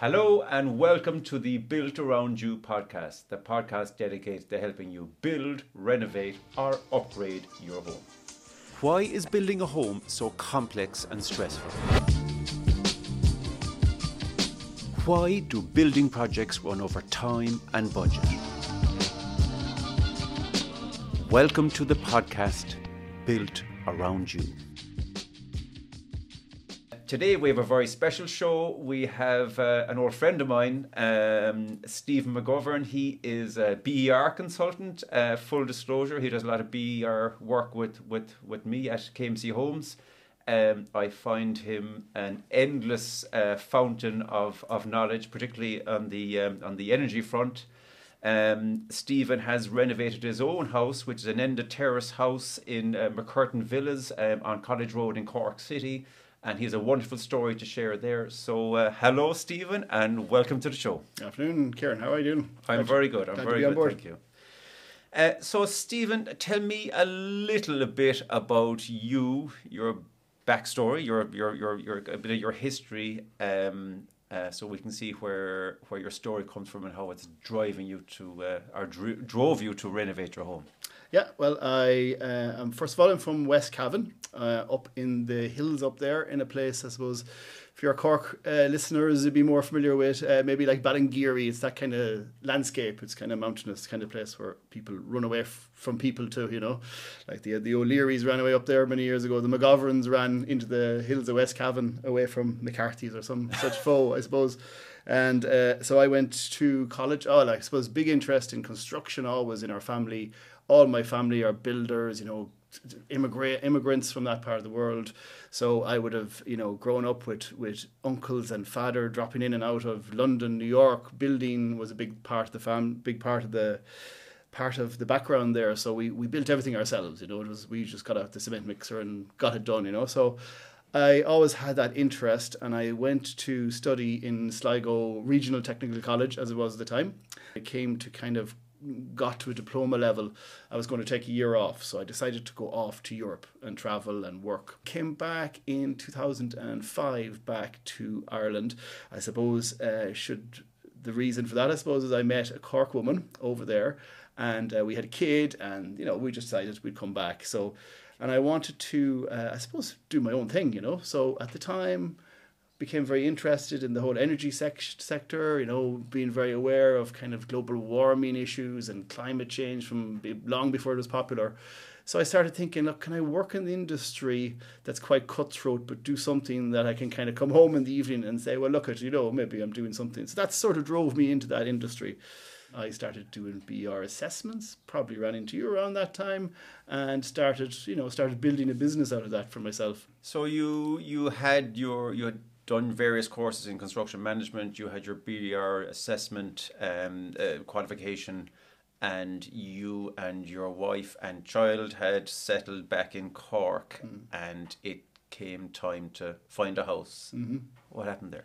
Hello and welcome to the Built Around You podcast, the podcast dedicated to helping you build, renovate, or upgrade your home. Why is building a home so complex and stressful? Why do building projects run over time and budget? Welcome to the podcast Built Around You. Today we have a very special show. We have uh, an old friend of mine, um, Stephen McGovern. He is a BER consultant. Uh, full disclosure, he does a lot of BER work with, with, with me at KMC Homes. Um, I find him an endless uh, fountain of, of knowledge, particularly on the um, on the energy front. Um, Stephen has renovated his own house, which is an end terrace house in uh, McCurtain Villas um, on College Road in Cork City and he has a wonderful story to share there. So, uh, hello, Stephen, and welcome to the show. Good afternoon, Kieran. How are you doing? I'm glad very good. I'm very good. Thank you. Uh, so, Stephen, tell me a little bit about you, your backstory, your your your your a bit of your history, um, uh, so we can see where where your story comes from and how it's driving you to uh, or dro- drove you to renovate your home. Yeah, well, I uh, am first of all I'm from West Cavan, uh, up in the hills up there, in a place I suppose if you're Cork uh, listeners would be more familiar with, uh, maybe like Ballingeary. It's that kind of landscape. It's kind of mountainous kind of place where people run away f- from people too. You know, like the the O'Learys ran away up there many years ago. The McGoverns ran into the hills of West Cavan away from McCarthy's or some such foe, I suppose. And uh, so I went to college. Oh, like, I suppose big interest in construction always in our family all my family are builders, you know, immigrant immigrants from that part of the world. So I would have, you know, grown up with with uncles and father dropping in and out of London, New York. Building was a big part of the fam, big part of the part of the background there. So we, we built everything ourselves. You know, it was we just got out the cement mixer and got it done. You know, so. I always had that interest, and I went to study in Sligo Regional Technical College, as it was at the time. I came to kind of got to a diploma level, I was going to take a year off. So I decided to go off to Europe and travel and work. Came back in 2005 back to Ireland. I suppose uh, should the reason for that I suppose is I met a Cork woman over there and uh, we had a kid and you know we just decided we'd come back. So and I wanted to uh, I suppose do my own thing, you know. So at the time became very interested in the whole energy sec- sector, you know, being very aware of kind of global warming issues and climate change from long before it was popular. So I started thinking, look, can I work in the industry that's quite cutthroat, but do something that I can kind of come home in the evening and say, well, look at, you know, maybe I'm doing something. So that sort of drove me into that industry. I started doing BER assessments, probably ran into you around that time, and started, you know, started building a business out of that for myself. So you you had your you had done various courses in construction management. You had your BER assessment um, uh, qualification, and you and your wife and child had settled back in Cork, mm. and it came time to find a house. Mm-hmm. What happened there?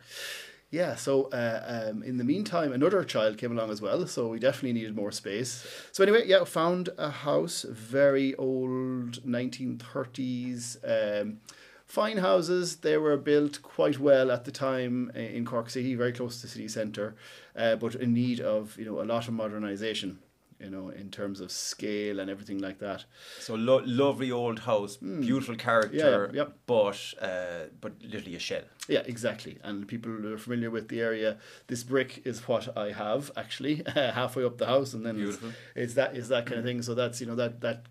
Yeah, so uh, um, in the meantime, another child came along as well, so we definitely needed more space. So anyway, yeah, found a house, very old 1930s. Um, fine houses. They were built quite well at the time in Cork City, very close to the city centre, uh, but in need of you know a lot of modernisation. You know, in terms of scale and everything like that. So lo- lovely old house, mm. beautiful character, yeah, yep. but uh, but literally a shell. Yeah, exactly. And people who are familiar with the area, this brick is what I have actually halfway up the house, and then it's, it's, that is that kind of thing. So that's you know that that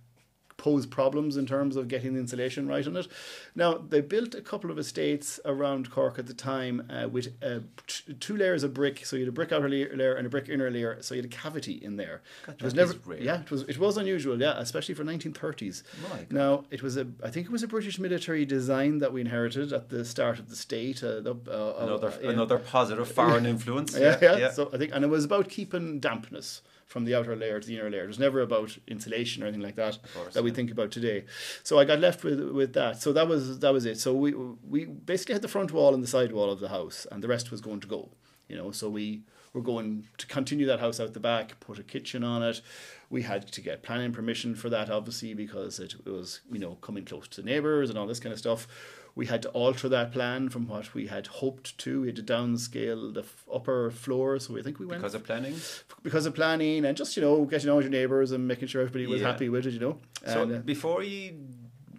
pose problems in terms of getting the insulation right on it. Now, they built a couple of estates around Cork at the time uh, with uh, t- two layers of brick. So you had a brick outer layer and a brick inner layer. So you had a cavity in there. God, it was never, yeah, it was it was unusual, yeah, especially for 1930s. Now, it was a, I think it was a British military design that we inherited at the start of the state. Uh, the, uh, another uh, another positive foreign influence. Yeah, yeah, yeah. So I think, and it was about keeping dampness from the outer layer to the inner layer. It was never about insulation or anything like that course, that yeah. we think about today. So I got left with with that. So that was that was it. So we we basically had the front wall and the side wall of the house, and the rest was going to go. You know, so we were going to continue that house out the back, put a kitchen on it. We had to get planning permission for that, obviously, because it was you know coming close to neighbours and all this kind of stuff we had to alter that plan from what we had hoped to. We had to downscale the f- upper floor, so I think we went Because of planning? because of planning and just you know getting on with your neighbours and making sure everybody was Yeah. happy with it. You know. So And, uh, before you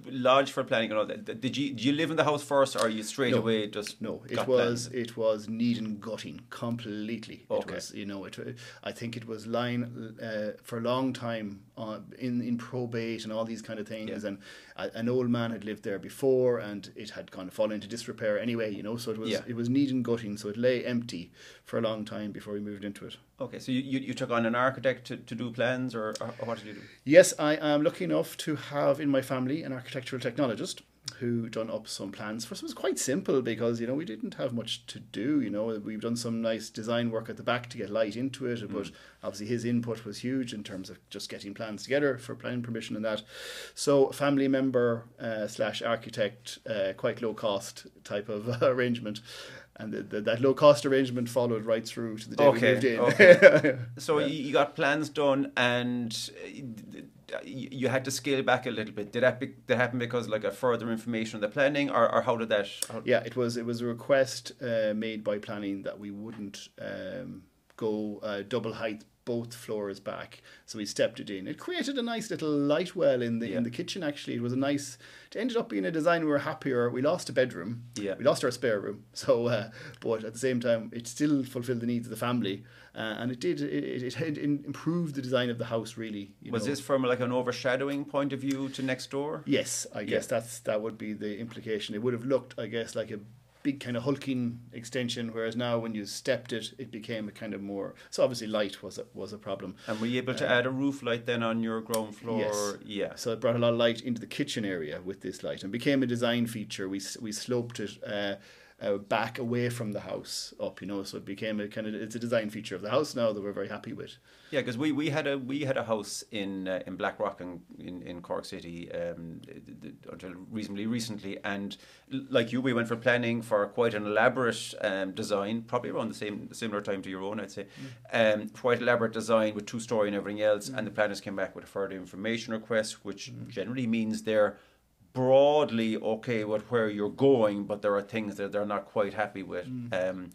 lodge for planning and all that, did you, did you live in the house first or are you straight No. away just No, it was it was need and gutting completely. Okay. It was you know it. I think it was lying uh, for a long time uh, in in probate and all these kind of things. Yeah. And a, an old man had lived there before, and it had kind of fallen into disrepair anyway. You know, so it was Yeah. it was need and gutting. So it lay empty for a long time before we moved into it. Okay, so you, you, you took on an architect to, to do plans or, or what did you do? Yes, I am lucky enough to have in my family an architectural technologist who done up some plans. First, it was quite simple because you know we didn't have much to do. You know, we've done some nice design work at the back to get light into it, but obviously his input was huge in terms of just getting plans together for planning permission and that. So, family member uh, slash architect, uh, quite low cost type of arrangement. And the, the, that low cost arrangement followed right through to the day Okay, we moved in. okay. So you, you got plans done and uh, you you had to scale back a little bit. Did that, be, did that happen because like a further information on the planning or, or how did that? How, Yeah, it was it was a request uh, made by planning that we wouldn't um, go uh, double height both floors back. So we stepped it in. It created a nice little light well in the Yeah. in the kitchen. Actually, it was a nice. It ended up being a design we were happier. We lost a bedroom. Yeah. We lost our spare room. So, uh, but at the same time, it still fulfilled the needs of the family, uh, and it did. It, it, had improved the design of the house. Really. You was know. this from like an overshadowing point of view to next door? Yes, I guess Yeah. that's that would be the implication. It would have looked, I guess, like a big kind of hulking extension, whereas now when you stepped it, it became a kind of more. So obviously, light was a, was a problem. And were you able to add a roof light then on your ground floor? Yes. Yeah. So it brought a lot of light into the kitchen area with this light, and became a design feature. We we sloped it. Uh, uh, back away from the house up, you know, so it became a kind of it's a design feature of the house now that we're very happy with. Yeah, because we, we had a we had a house in uh, in Blackrock in, in, in Cork City um, until reasonably recently, and like you, we went for planning for quite an elaborate um, design, probably around the same similar time to your own, I'd say, um, quite elaborate design with two story and everything else, and the planners came back with a further information request, which generally means they're broadly okay with where you're going, but there are things that they're not quite happy with. Um,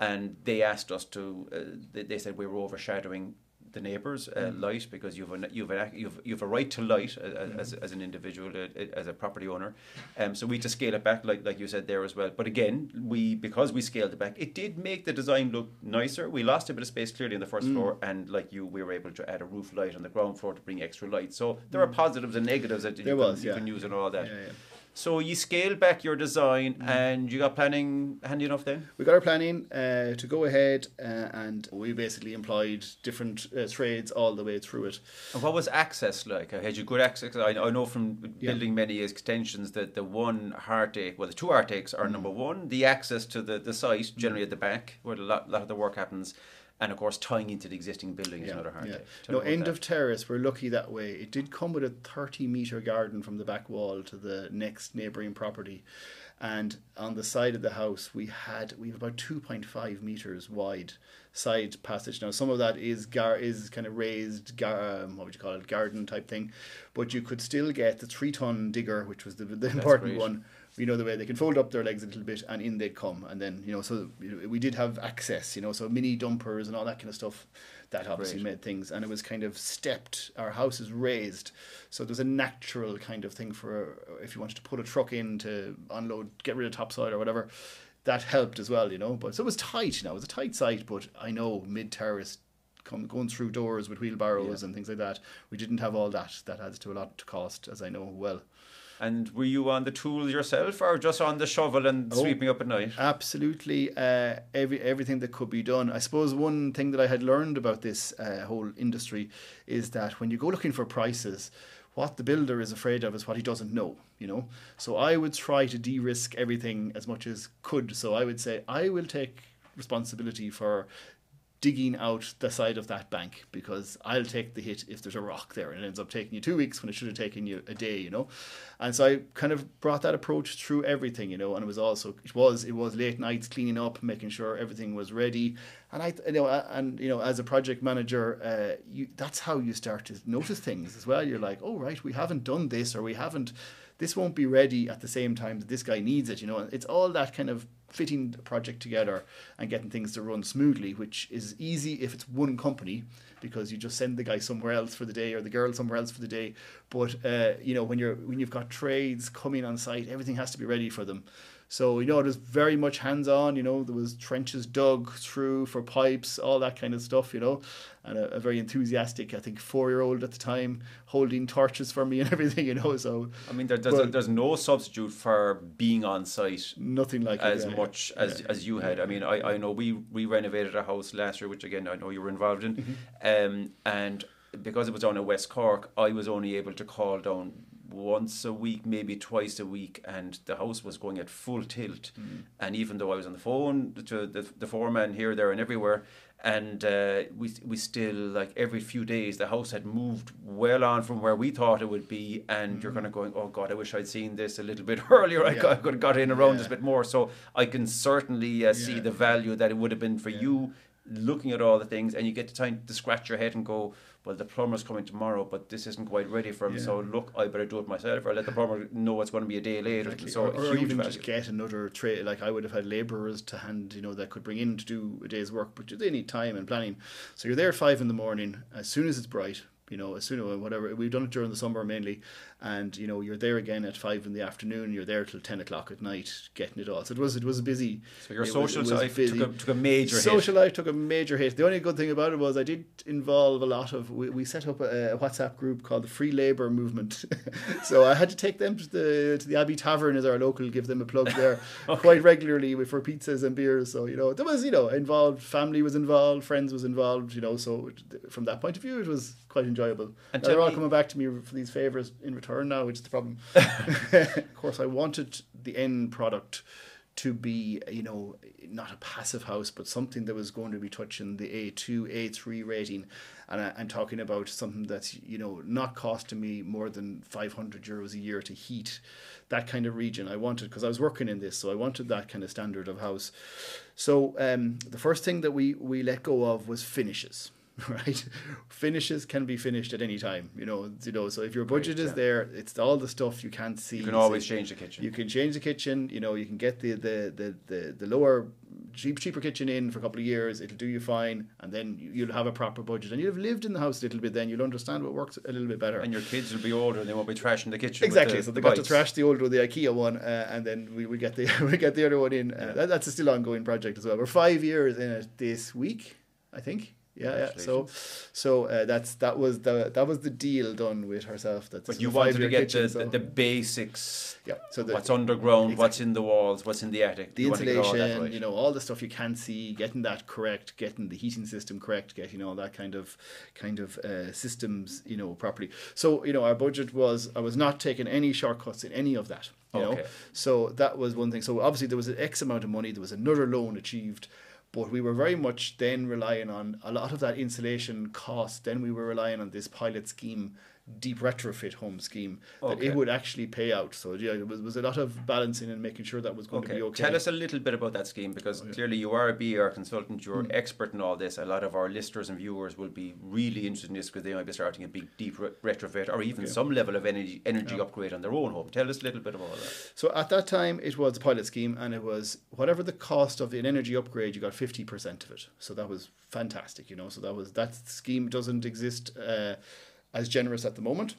and they asked us to. Uh, they, they said we were overshadowing the neighbours' uh, light because you've a, you've a, you've you've a right to light uh, uh, as, as an individual uh, uh, as a property owner. Um, so we had to scale it back like like you said there as well. But again, we because we scaled it back, it did make the design look nicer. We lost a bit of space clearly on the first floor, and like you, we were able to add a roof light on the ground floor to bring extra light. So there are positives and negatives that you, There can, was, you can use and all that. Yeah, yeah. So you scaled back your design, and you got planning handy enough then. We got our planning uh, to go ahead, uh, and we basically employed different uh, trades all the way through it. And what was access like? Uh, Had you good access? I, I know from Yeah. building many extensions that the one heartache, well, the two heartaches Mm. are number one, the access to the, the site, generally at the back, where a lot, lot of the work happens, and of course tying into the existing building is another heartache. Tell No, end that. of terrace. We're lucky that way. It did come with a thirty meter garden from the back wall to the next neighbouring property, and on the side of the house we had we have about two point five meters wide side passage. Now some of that is gar is kind of raised gar um, what would you call it garden type thing, but you could still get the three ton digger, which was the the important great. one. You know the way they can fold up their legs a little bit and in they'd come, and then you know so we did have access. You know so mini dumpers and all that kind of stuff. That obviously Great. made things, and it was kind of stepped. Our house is raised, so there's a natural kind of thing for uh, if you wanted to put a truck in to unload, get rid of topsoil or whatever. That helped as well, you know. But so it was tight. You know, it was a tight site, but I know mid terrace, come going through doors with wheelbarrows and things like that. We didn't have all that. That adds to a lot to cost, as I know well. And were you on the tools yourself, or just on the shovel and Oh. sweeping up at night? Absolutely, uh, every everything that could be done. I suppose one thing that I had learned about this uh, whole industry is that when you go looking for prices, what the builder is afraid of is what he doesn't know. You know, so I would try to de-risk everything as much as could. So I would say I will take responsibility for digging out the side of that bank because I'll take the hit if there's a rock there and it ends up taking you two weeks when it should have taken you a day, you know. And so I kind of brought that approach through everything, you know, and it was also it was it was late nights cleaning up, making sure everything was ready. And I you know and you know as a project manager, uh, you that's how you start to notice things as well. You're like, "Oh right, we haven't done this or we haven't this won't be ready at the same time that this guy needs it. You know, it's all that kind of fitting the project together and getting things to run smoothly, which is easy if it's one company because you just send the guy somewhere else for the day or the girl somewhere else for the day. But uh, you know, when you're when you've got trades coming on site, everything has to be ready for them. So you know it was very much hands on. You know there was trenches dug through for pipes, all that kind of stuff. You know, and a, a very enthusiastic, I think, four year old at the time holding torches for me and everything. You know, so I mean, there, there's, But- there's no substitute for being on site nothing like as it, yeah, much yeah. as as you had. I mean, I, I know we we renovated a house last year, which again I know you were involved in, Mm-hmm. um, and because it was down in West Cork, I was only able to call down once a week, maybe twice a week, and the house was going at full tilt. Mm-hmm. And even though I was on the phone to the the foreman here, there, and everywhere. And uh, we we still like every few days the house had moved well on from where we thought it would be, and you're kind of going, oh God, I wish I'd seen this a little bit earlier. I. Yeah. could, I could have got in around Yeah. this bit more. So I can certainly uh, see the value that it would have been for you looking at all the things, and you get the time to scratch your head and go, well, the plumber's coming tomorrow, but this isn't quite ready for him. Yeah. So look, I better do it myself, or let the plumber know it's going to be a day later. Exactly. So or, or even value. just get another trade. Like I would have had labourers to hand, you know, that could bring in to do a day's work, but they need time and planning. So you're there at five in the morning. As soon as it's bright, you know, as soon as whatever we've done it during the summer mainly, and you know you're there again at five in the afternoon. You're there till ten o'clock at night getting it all. So it was it was a busy. So your social was life took a, took a major Social hit. life took a major hit. The only good thing about it was I did involve a lot of. We, we set up a, a WhatsApp group called the Free Labour Movement, so I had to take them to the to the Abbey Tavern as our local, give them a plug there quite regularly with, for pizzas and beers. So you know there was you know involved, family was involved, friends was involved. You know, so from that point of view, it was quite enjoyable. And they're all coming back to me for these favors in return now, which is the problem. of course, I wanted the end product to be, you know, not a passive house, but something that was going to be touching the A2, A3 rating. And I, I'm talking about something that's, you know, not costing me more than 500 euros a year to heat that kind of region. I wanted, because I was working in this, so I wanted that kind of standard of house. So um, the first thing that we, we let go of was finishes. Right, finishes can be finished at any time. You know, you know. So if your budget is yeah. there, it's all the stuff you can't see. You can So always change the kitchen. you can change the kitchen. You know, you can get the the the the, the lower cheap cheaper kitchen in for a couple of years. It'll do you fine, and then you- you'll have a proper budget. And you'll have lived in the house a little bit. Then you'll understand what works a little bit better. and your kids will be older and they won't be trashing the kitchen. Exactly. the- so the they got to bites. trash the old one, the IKEA one, uh, and then we, we get the we get the other one in. Uh, that, that's a still ongoing project as well. We're five years in it this week, I think. Yeah, yeah. So, so uh, that's that was the that was the deal done with herself. That this But you wanted to get kitchen, the, so- the, basics. yeah. So the, what's underground, what's in the walls, what's in the attic. the You want to all insulation, right. you know, all the stuff you can't see, getting that correct, getting the heating system correct, getting all that kind of kind of uh, systems, you know, properly. So, you know, our budget was I was not taking any shortcuts in any of that. You know, Okay. so that was one thing. So obviously there was an X amount of money. There was another loan achieved. But we were very much then relying on a lot of that insulation cost. Then we were relying on this pilot scheme, deep retrofit home scheme, that Okay. it would actually pay out. So yeah, it was, was a lot of balancing and making sure that was going to be okay. Tell us a little bit about that scheme because clearly you are a BER consultant, you're an expert in all this. A lot of our listeners and viewers will be really interested in this because they might be starting a big deep re- retrofit or even some level of energy energy upgrade on their own home. Tell us a little bit about all that. So at that time, it was a pilot scheme, and it was whatever the cost of an energy upgrade, you got fifty percent of it. So that was fantastic, you know. So that was that scheme doesn't exist uh, as generous at the moment.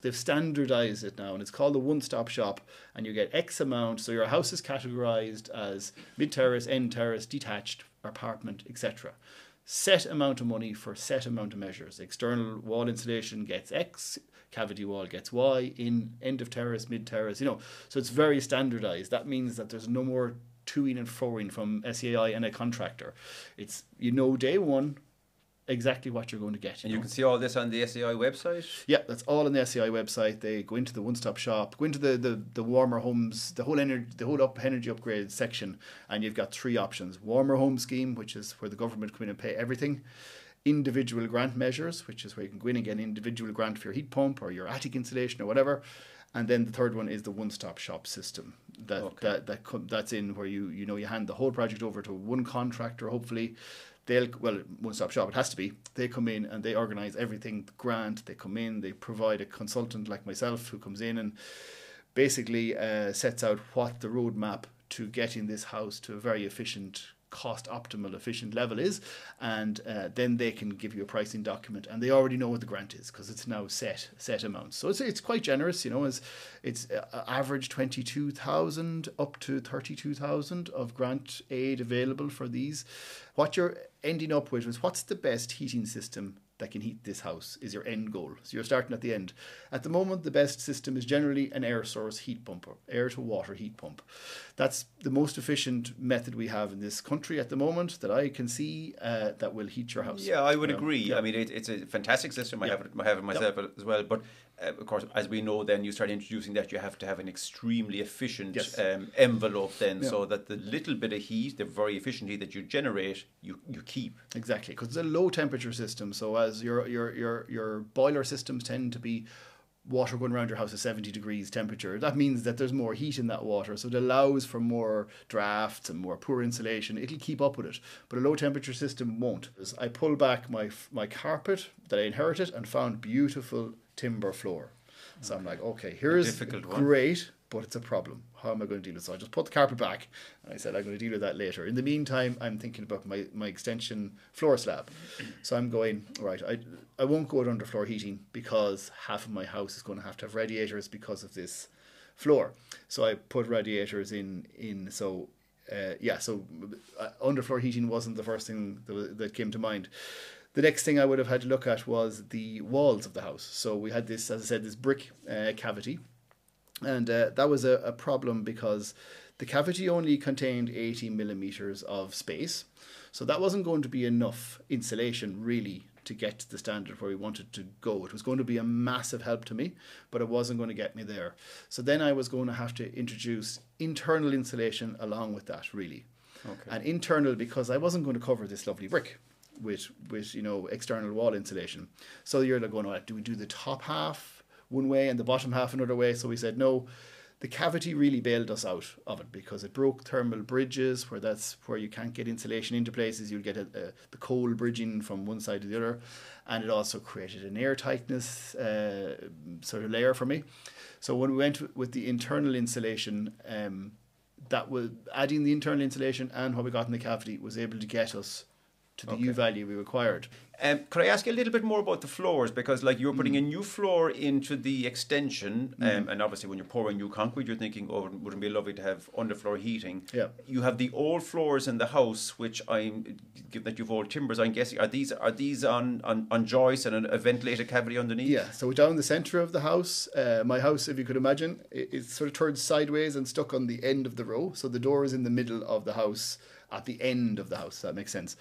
They've standardized it now, and it's called a one-stop shop. And you get X amount. So your house is categorized as mid terrace, end terrace, detached, apartment, etc. Set amount of money for set amount of measures. External wall insulation gets X, cavity wall gets Y. In end of terrace, mid terrace, you know. So it's very standardized. That means that there's no more toing and froing from SEAI and a contractor. It's you know day one exactly what you're going to get. And you can see all this on the SEAI website. Yeah, that's all on the SEAI website. They go into the one-stop shop, go into the, the, the warmer homes, the whole energy, the whole up energy upgrade section, and you've got three options: warmer home scheme, which is where the government come in and pay everything; individual grant measures, which is where you can go in and get an individual grant for your heat pump or your attic insulation or whatever. And then the third one is the one-stop shop system. That Okay. that that com- that's in where you you know you hand the whole project over to one contractor. Hopefully, they'll well one-stop shop. It has to be. They come in and they organize everything. Grant. They come in. They provide a consultant like myself who comes in and basically uh, sets out what the roadmap to getting this house to a very efficient cost optimal efficient level is and uh, then they can give you a pricing document and they already know what the grant is because it's now set set amounts. So it's, it's quite generous you know it's it's uh, average 22,000 up to 32,000 of grant aid available for these. What you're ending up with is what's the best heating system that can heat this house is your end goal. So you're starting at the end. At the moment, the best system is generally an air source heat pump or air to water heat pump. That's the most efficient method we have in this country at the moment that I can see uh, that will heat your house. Yeah, I would You know, agree. yeah. I mean, it, it's a fantastic system. I Yeah. have it, I have it myself as well. But uh, of course, as we know, then you start introducing that you have to have an extremely efficient Yes. um, envelope, then, Yeah. so that the little bit of heat, the very efficient heat that you generate, you you keep. Exactly, because it's a low temperature system. So as your your your your boiler systems tend to be water going around your house at 70 degrees temperature. That means that there's more heat in that water. So it allows for more drafts and more poor insulation. It'll keep up with it. But a low temperature system won't. I pull back my my carpet that I inherited and found beautiful timber floor. So I'm like, okay, here's great, but it's a problem. How am I going to deal with it? So I just put the carpet back and I said I'm going to deal with that later. In the meantime, I'm thinking about my, my extension floor slab. So I'm going, all right, I, I won't go with underfloor heating because half of my house is going to have to have radiators because of this floor. So I put radiators in in so uh, yeah, so uh, underfloor heating wasn't the first thing that, that came to mind. The next thing I would have had to look at was the walls of the house. So we had this, as I said, this brick uh, cavity, and uh, that was a, a problem because the cavity only contained 80 millimeters of space. So that wasn't going to be enough insulation really to get to the standard where we wanted to go. It was going to be a massive help to me, but it wasn't going to get me there. So then I was going to have to introduce internal insulation along with that, really. Okay. And internal because I wasn't going to cover this lovely brick with with you know external wall insulation. So you're like going, well, do we do the top half one way and the bottom half another way? So we said no. The cavity really bailed us out of it because it broke thermal bridges where that's where you can't get insulation into places. You'll get a, a, the cold bridging from one side to the other, and it also created an air tightness uh, sort of layer for me. So when we went with the internal insulation, um, that was adding the internal insulation and what we got in the cavity was able to get us to the U value we required. Um, could I ask you a little bit more about the floors? Because like you're Mm. putting a new floor into the extension, um, and obviously when you're pouring new concrete, you're thinking, oh, wouldn't it be lovely to have underfloor heating? Yeah. You have the old floors in the house, which I'm given that you've all timbers. I'm guessing are these are these on on, on joists and a ventilated cavity underneath? Yeah, so down the centre of the house, uh, my house, if you could imagine, it, it's sort of turned sideways and stuck on the end of the row. So the door is in the middle of the house, at the end of the house. That makes sense.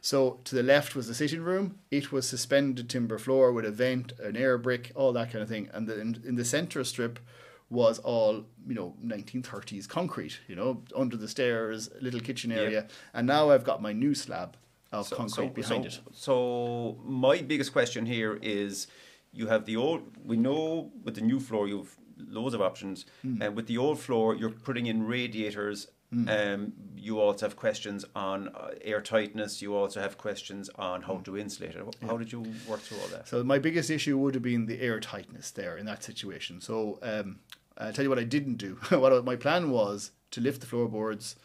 So to the left was the sitting room. It was suspended timber floor with a vent, an air brick, all that kind of thing. And then in, in the centre strip was all you know 1930s concrete. You know, under the stairs, little kitchen area. And now I've got my new slab of So- concrete so, behind so, it. So my biggest question here is, you have the old. We know with the new floor you've loads of options, and with the old floor you're putting in radiators. Um, you also have questions on uh, air tightness. You also have questions on how to insulate it. How did you work through all that? So my biggest issue would have been the air tightness there in that situation. So um, I'll tell you what I didn't do. what I- my plan was to lift the floorboards,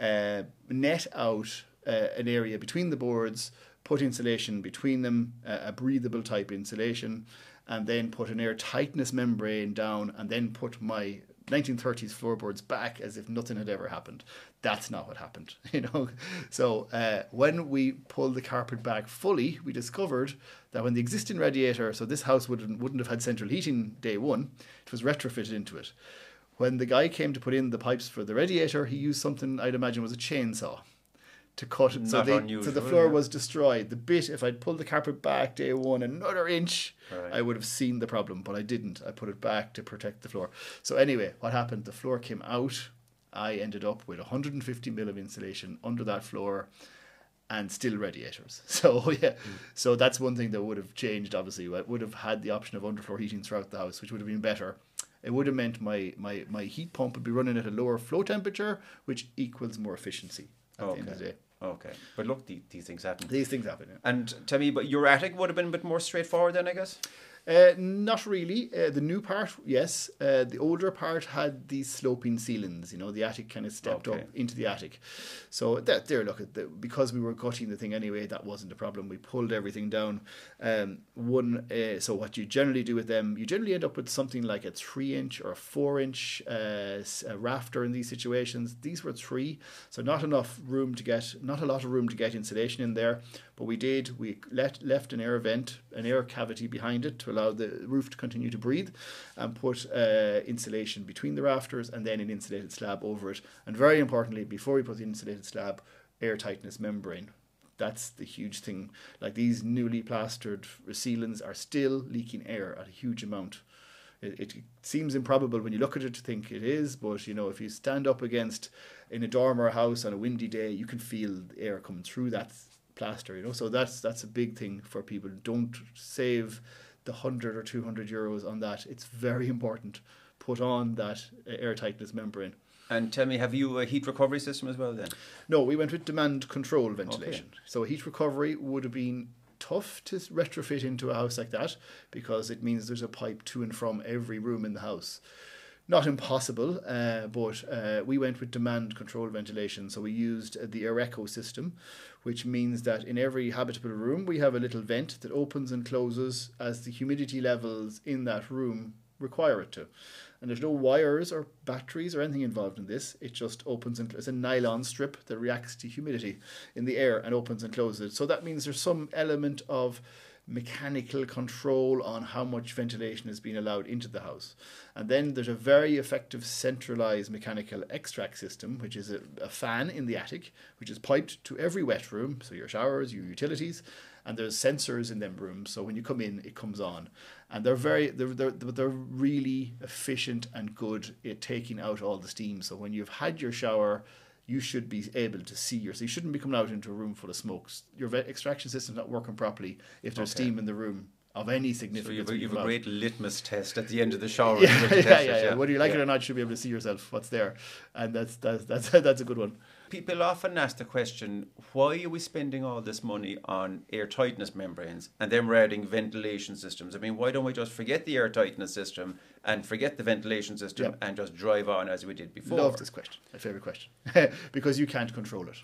uh, net out uh, an area between the boards, put insulation between them, uh, a breathable type insulation, and then put an air tightness membrane down, and then put my 1930s floorboards back as if nothing had ever happened. That's not what happened, you know. So uh, when we pulled the carpet back fully, we discovered that when the existing radiator, so this house wouldn't wouldn't have had central heating day one, it was retrofitted into it. When the guy came to put in the pipes for the radiator, he used something I'd imagine was a chainsaw to cut it. So, they, so the floor yeah. was destroyed. The bit, if I'd pulled the carpet back day one another inch, Right. I would have seen the problem, but I didn't. I put it back to protect the floor. So anyway, what happened? The floor came out. I ended up with 150 mil of insulation under that floor and still radiators. So yeah, so that's one thing that would have changed. Obviously, I would have had the option of underfloor heating throughout the house, which would have been better. It would have meant my, my, my heat pump would be running at a lower flow temperature, which equals more efficiency at the end of the day. Okay, but look, the, these things happen. These things happen. Yeah. And tell me, but your attic would have been a bit more straightforward then, I guess. Uh, not really. Uh, the new part, yes. Uh, the older part had these sloping ceilings. You know, the attic kind of stepped Okay. up into the attic. So that there, look at the, because we were gutting the thing anyway. That wasn't a problem. We pulled everything down. Um, one. Uh, so what you generally do with them, you generally end up with something like a three inch or a four inch s- uh, rafter in these situations. These were three, so not enough room to get, not a lot of room to get insulation in there. But we did. We let, left an air vent, an air cavity behind it to allow the roof to continue to breathe, and put uh, insulation between the rafters, and then an insulated slab over it. And very importantly, before we put the insulated slab, air tightness membrane. That's the huge thing. Like these newly plastered ceilings are still leaking air at a huge amount. It, it seems improbable when you look at it to think it is, but you know if you stand up against in a dormer house on a windy day, you can feel the air coming through that plaster. You know, so that's that's a big thing for people. Don't save the hundred or two hundred euros on that. It's very important. Put on that uh, air tightness membrane. And tell me, have you a heat recovery system as well then? No, we went with demand control ventilation. So heat recovery would have been tough to retrofit into a house like that because it means there's a pipe to and from every room in the house. Not impossible, uh, but uh, we went with demand control ventilation. So we used uh, the Aereco system, which means that in every habitable room we have a little vent that opens and closes as the humidity levels in that room require it to. And there's no wires or batteries or anything involved in this. It just opens and it's a nylon strip that reacts to humidity in the air and opens and closes. it. So that means there's some element of mechanical control on how much ventilation is being allowed into the house. And then there's a very effective centralized mechanical extract system, which is a, a fan in the attic, which is piped to every wet room, so your showers, your utilities, and there's sensors in them rooms. So when you come in, it comes on, and they're very they're they're, they're really efficient and good at taking out all the steam. So when you've had your shower. You should be able to see yourself. You shouldn't be coming out into a room full of smokes. Your extraction system's not working properly if there's Okay. steam in the room of any So significance. you've, a- you you've a great litmus test at the end of the shower. yeah, You yeah, yeah, yeah. Whether you like it or not, you should be able to see yourself what's there, and that's that's that's that's a good one. People often ask the question, why are we spending all this money on air tightness membranes and then we're adding ventilation systems? I mean, why don't we just forget the air tightness system and forget the ventilation system Yeah. and just drive on as we did before? Love this question. My favorite question because you can't control it.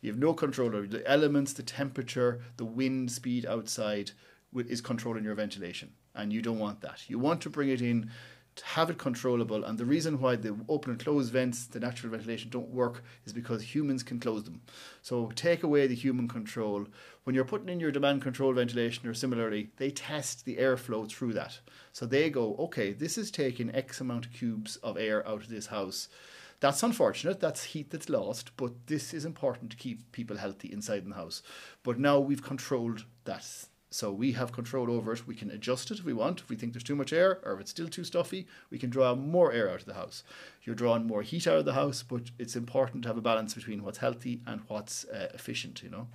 You have no control over the elements, the temperature, the wind speed outside is controlling your ventilation, and you don't want that. You want to bring it in to have it controllable. And the reason why the open and close vents, the natural ventilation, don't work is because humans can close them. So take away the human control. When you're putting in your demand control ventilation or similarly, they test the airflow through that. So they go, okay, this is taking X amount of cubes of air out of this house. That's unfortunate. That's heat that's lost, but this is important to keep people healthy inside the house. But now we've controlled that. So we have control over it. We can adjust it if we want. If we think there's too much air or if it's still too stuffy, we can draw more air out of the house. You're drawing more heat out of the house, but it's important to have a balance between what's healthy and what's uh, efficient, you know.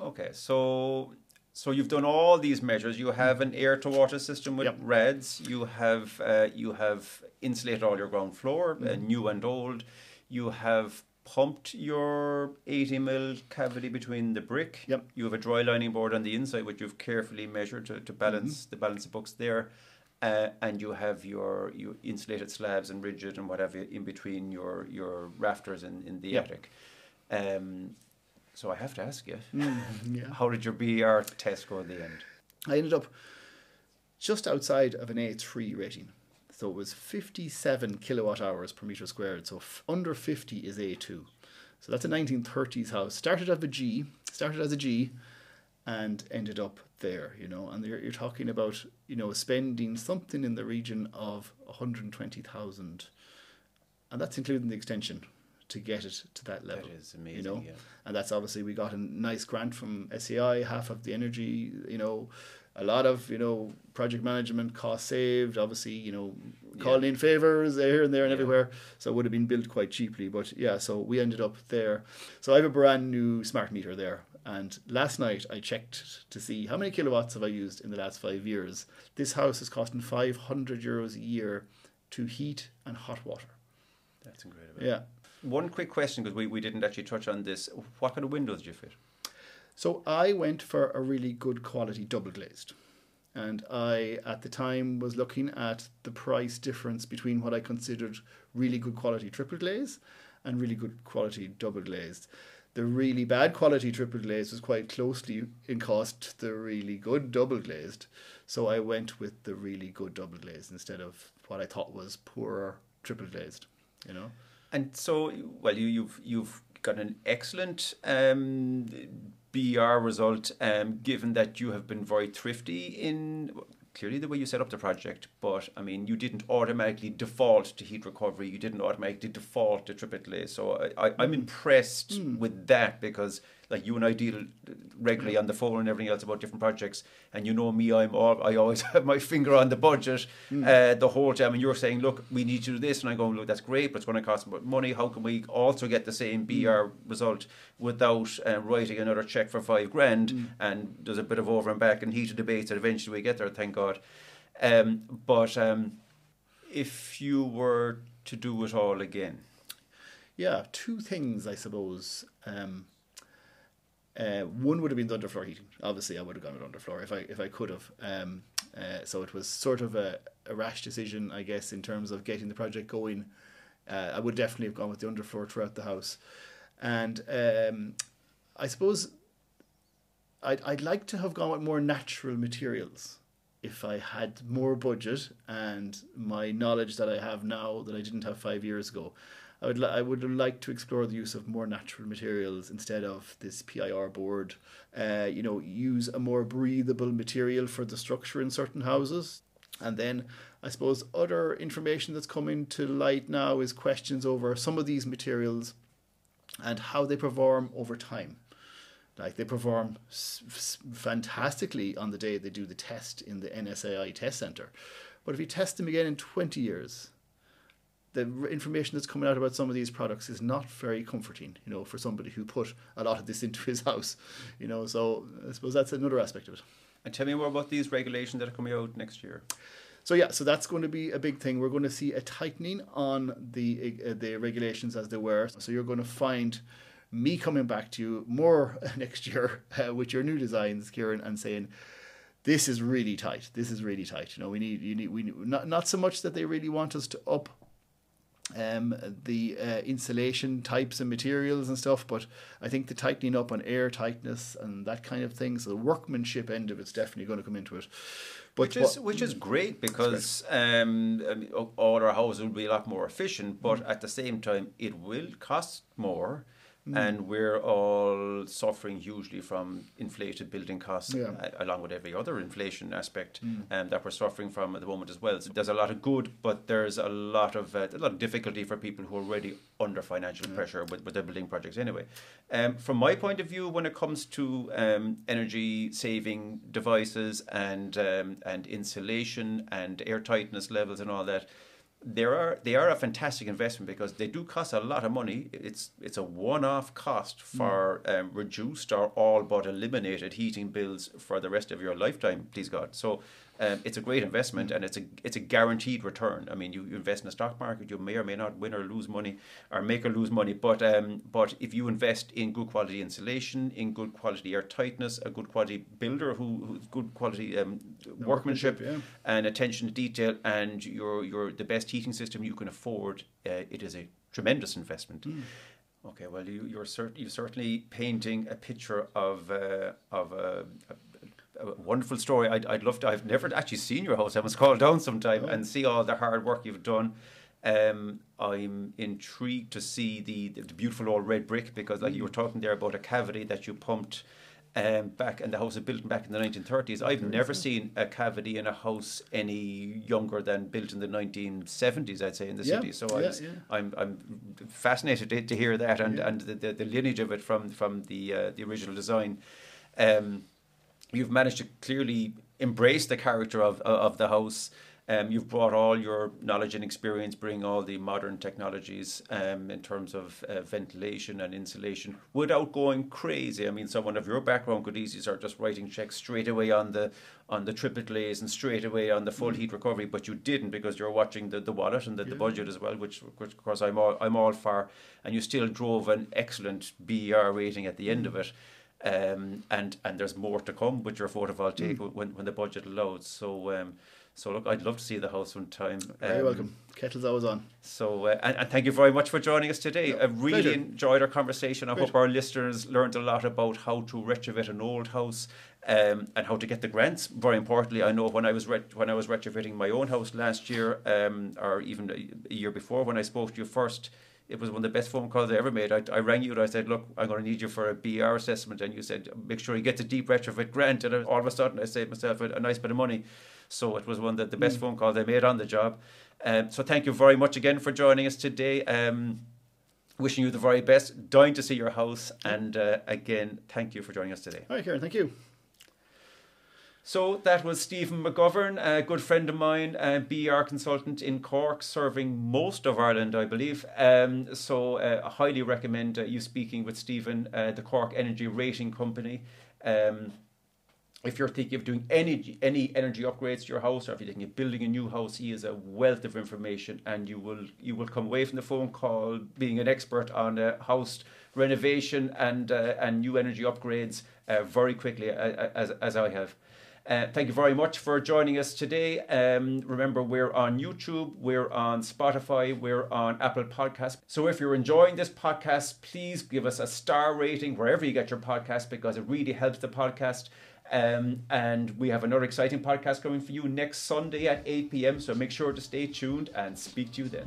Okay, so so you've done all these measures. You have an air to water system with Yep. REDS. You have uh, you have insulated all your ground floor, uh, Mm-hmm. new and old. You have pumped your 80 mil cavity between the brick. Yep. You have a dry lining board on the inside, which you've carefully measured to, to balance Mm-hmm. the balance of books there. Uh, and you have your, your insulated slabs and rigid and whatever in between your, your rafters in, in the Yep. attic. Um, so I have to ask you, Yeah. how did your BER test go in the end? I ended up just outside of an A3 rating. So it was 57 kilowatt hours per meter squared. So f- under 50 is A2. So that's a 1930s house. Started as a G, started as a G, and ended up there, you know. And you're, you're talking about, you know, spending something in the region of 120,000. And that's including the extension to get it to that level. is amazing, You know, yeah. and that's obviously we got a nice grant from SEAI, half of the energy, you know, a lot of you know project management cost saved. Obviously, you know, calling in favors here and there and Yeah. everywhere, so it would have been built quite cheaply. But yeah, so we ended up there. So I have a brand new smart meter there. And last night I checked to see how many kilowatts have I used in the last five years. This house is costing 500 euros a year to heat and hot water. That's incredible. Yeah. One quick question because we, we didn't actually touch on this. What kind of windows did you fit? So I went for a really good quality double glazed. And I, at the time, was looking at the price difference between what I considered really good quality triple glaze and really good quality double glazed. The really bad quality triple glazed was quite closely in cost to the really good double glazed. So I went with the really good double glazed instead of what I thought was poorer triple glazed, you know. And so, well, you, you've you've got an excellent um, BER result, um, given that you have been very thrifty in clearly the way you set up the project. But I mean, you didn't automatically default to heat recovery. You didn't automatically default to triple glaze. So I, I, I'm impressed Mm. with that because like you and I deal regularly on the phone and everything else about different projects, and you know me, I'm all I always have my finger on the budget Mm. uh, the whole time. And you're saying, look, we need to do this, and I'm going, look, that's great, but it's going to cost money. How can we also get the same BER Mm. result without uh, writing another check for five grand? Mm. And there's a bit of over and back and heated debates, and eventually we get there, thank God. Um, but um, if you were to do it all again, Yeah, two things, I suppose. Um, uh, one would have been the underfloor heating. Obviously, I would have gone with underfloor if I if I could have. Um, uh, so it was sort of a, a rash decision, I guess, in terms of getting the project going. Uh, I would definitely have gone with the underfloor throughout the house, and um, I suppose I'd I'd like to have gone with more natural materials if I had more budget and my knowledge that I have now that I didn't have five years ago. I would li- I would like to explore the use of more natural materials instead of this PIR board. Uh, you know, use a more breathable material for the structure in certain houses. And then I suppose other information that's coming to light now is questions over some of these materials and how they perform over time. Like they perform s- fantastically on the day they do the test in the NSAI test center. But if you test them again in 20 years, the information that's coming out about some of these products is not very comforting, you know, for somebody who put a lot of this into his house, you know. So I suppose that's another aspect of it. and tell me more about these regulations that are coming out next year. So yeah, so that's going to be a big thing. We're going to see a tightening on the uh, the regulations as they were. So you're going to find me coming back to you more next year uh, with your new designs, Kieran, and saying this is really tight. This is really tight. You know, we need you need we need, not not so much that they really want us to up um, the uh, insulation types and materials and stuff, but I think the tightening up on air tightness and that kind of thing. So the workmanship end of it's definitely going to come into it. But which is what- which is great because um, I mean, all our houses will be a lot more efficient, but at the same time, it will cost more. And we're all suffering hugely from inflated building costs, Yeah. a- along with every other inflation aspect um, that we're suffering from at the moment as well. So there's a lot of good, but there's a lot of uh, a lot of difficulty for people who are already under financial pressure with, with their building projects. Anyway, um, from my point of view, when it comes to um, energy saving devices and um, and insulation and air tightness levels and all that, there are they are a fantastic investment because they do cost a lot of money. It's it's a one off cost for um, reduced or all but eliminated heating bills for the rest of your lifetime. Please God, so. Um, it's a great investment and it's a it's a guaranteed return. I mean, you, you invest in the stock market, you may or may not win or lose money, or make or lose money. But um, but if you invest in good quality insulation, in good quality air tightness, a good quality builder who who's good quality um, workmanship, yeah. and attention to detail, and you're you're the best heating system you can afford, uh, it is a tremendous investment. Okay, well, you, you're cert- you're certainly painting a picture of uh, of a, a wonderful story. I'd, I'd love to. I've never actually seen your house. I must call down sometime and see all the hard work you've done. Um, I'm intrigued to see the, the beautiful old red brick because, like you were talking there about a cavity that you pumped um, back, and the house was built back in the 1930s. I've never seen a cavity in a house any younger than built in the 1970s. I'd say in the Yeah, city. So I was, yeah. I'm I'm fascinated to, to hear that and, Yeah. and the, the, the lineage of it from from the uh, the original design. Um, you've managed to clearly embrace the character of of the house. Um, you've brought all your knowledge and experience, bring all the modern technologies um, in terms of uh, ventilation and insulation without going crazy. I mean, someone of your background could easily start just writing checks straight away on the on the triple glaze and straight away on the full heat recovery, but you didn't because you're watching the, the wallet and the, the budget as well, which, which of course I'm all I'm all for. And you still drove an excellent BER rating at the end of it. Um, and and there's more to come with your photovoltaic when, when the budget allows. So um, so look, I'd love to see the house one time. Very Um, welcome. Kettle's always on. So uh, and, and thank you very much for joining us today. I really pleasure. enjoyed our conversation. I hope our listeners learned a lot about how to retrofit an old house. Um, and how to get the grants. Very importantly, I know when I was ret- when I was retrofitting my own house last year, um, or even a year before, when I spoke to you first, it was one of the best phone calls I ever made. I, I rang you and I said, "Look, I'm going to need you for a BER assessment," and you said, "Make sure you get the deep retrofit grant." And all of a sudden, I saved myself a, a nice bit of money. So it was one of the, best phone calls I made on the job. Um, so thank you very much again for joining us today. Um, wishing you the very best. Dying to see your house, and uh, again, thank you for joining us today. All right, Kieran, thank you. So that was Stephen McGovern, a good friend of mine, a BER consultant in Cork, serving most of Ireland, I believe. Um, so uh, I highly recommend uh, you speaking with Stephen, uh, the Cork Energy Rating Company. Um, if you're thinking of doing any any energy upgrades to your house, or if you're thinking of building a new house, he is a wealth of information, and you will you will come away from the phone call being an expert on uh, house renovation and uh, and new energy upgrades uh, very quickly, as as I have. Uh, thank you very much for joining us today. Um, remember, we're on YouTube, we're on Spotify, we're on Apple Podcasts. So if you're enjoying this podcast, please give us a star rating wherever you get your podcast because it really helps the podcast. Um, and we have another exciting podcast coming for you next Sunday at 8 p.m. So make sure to stay tuned and speak to you then.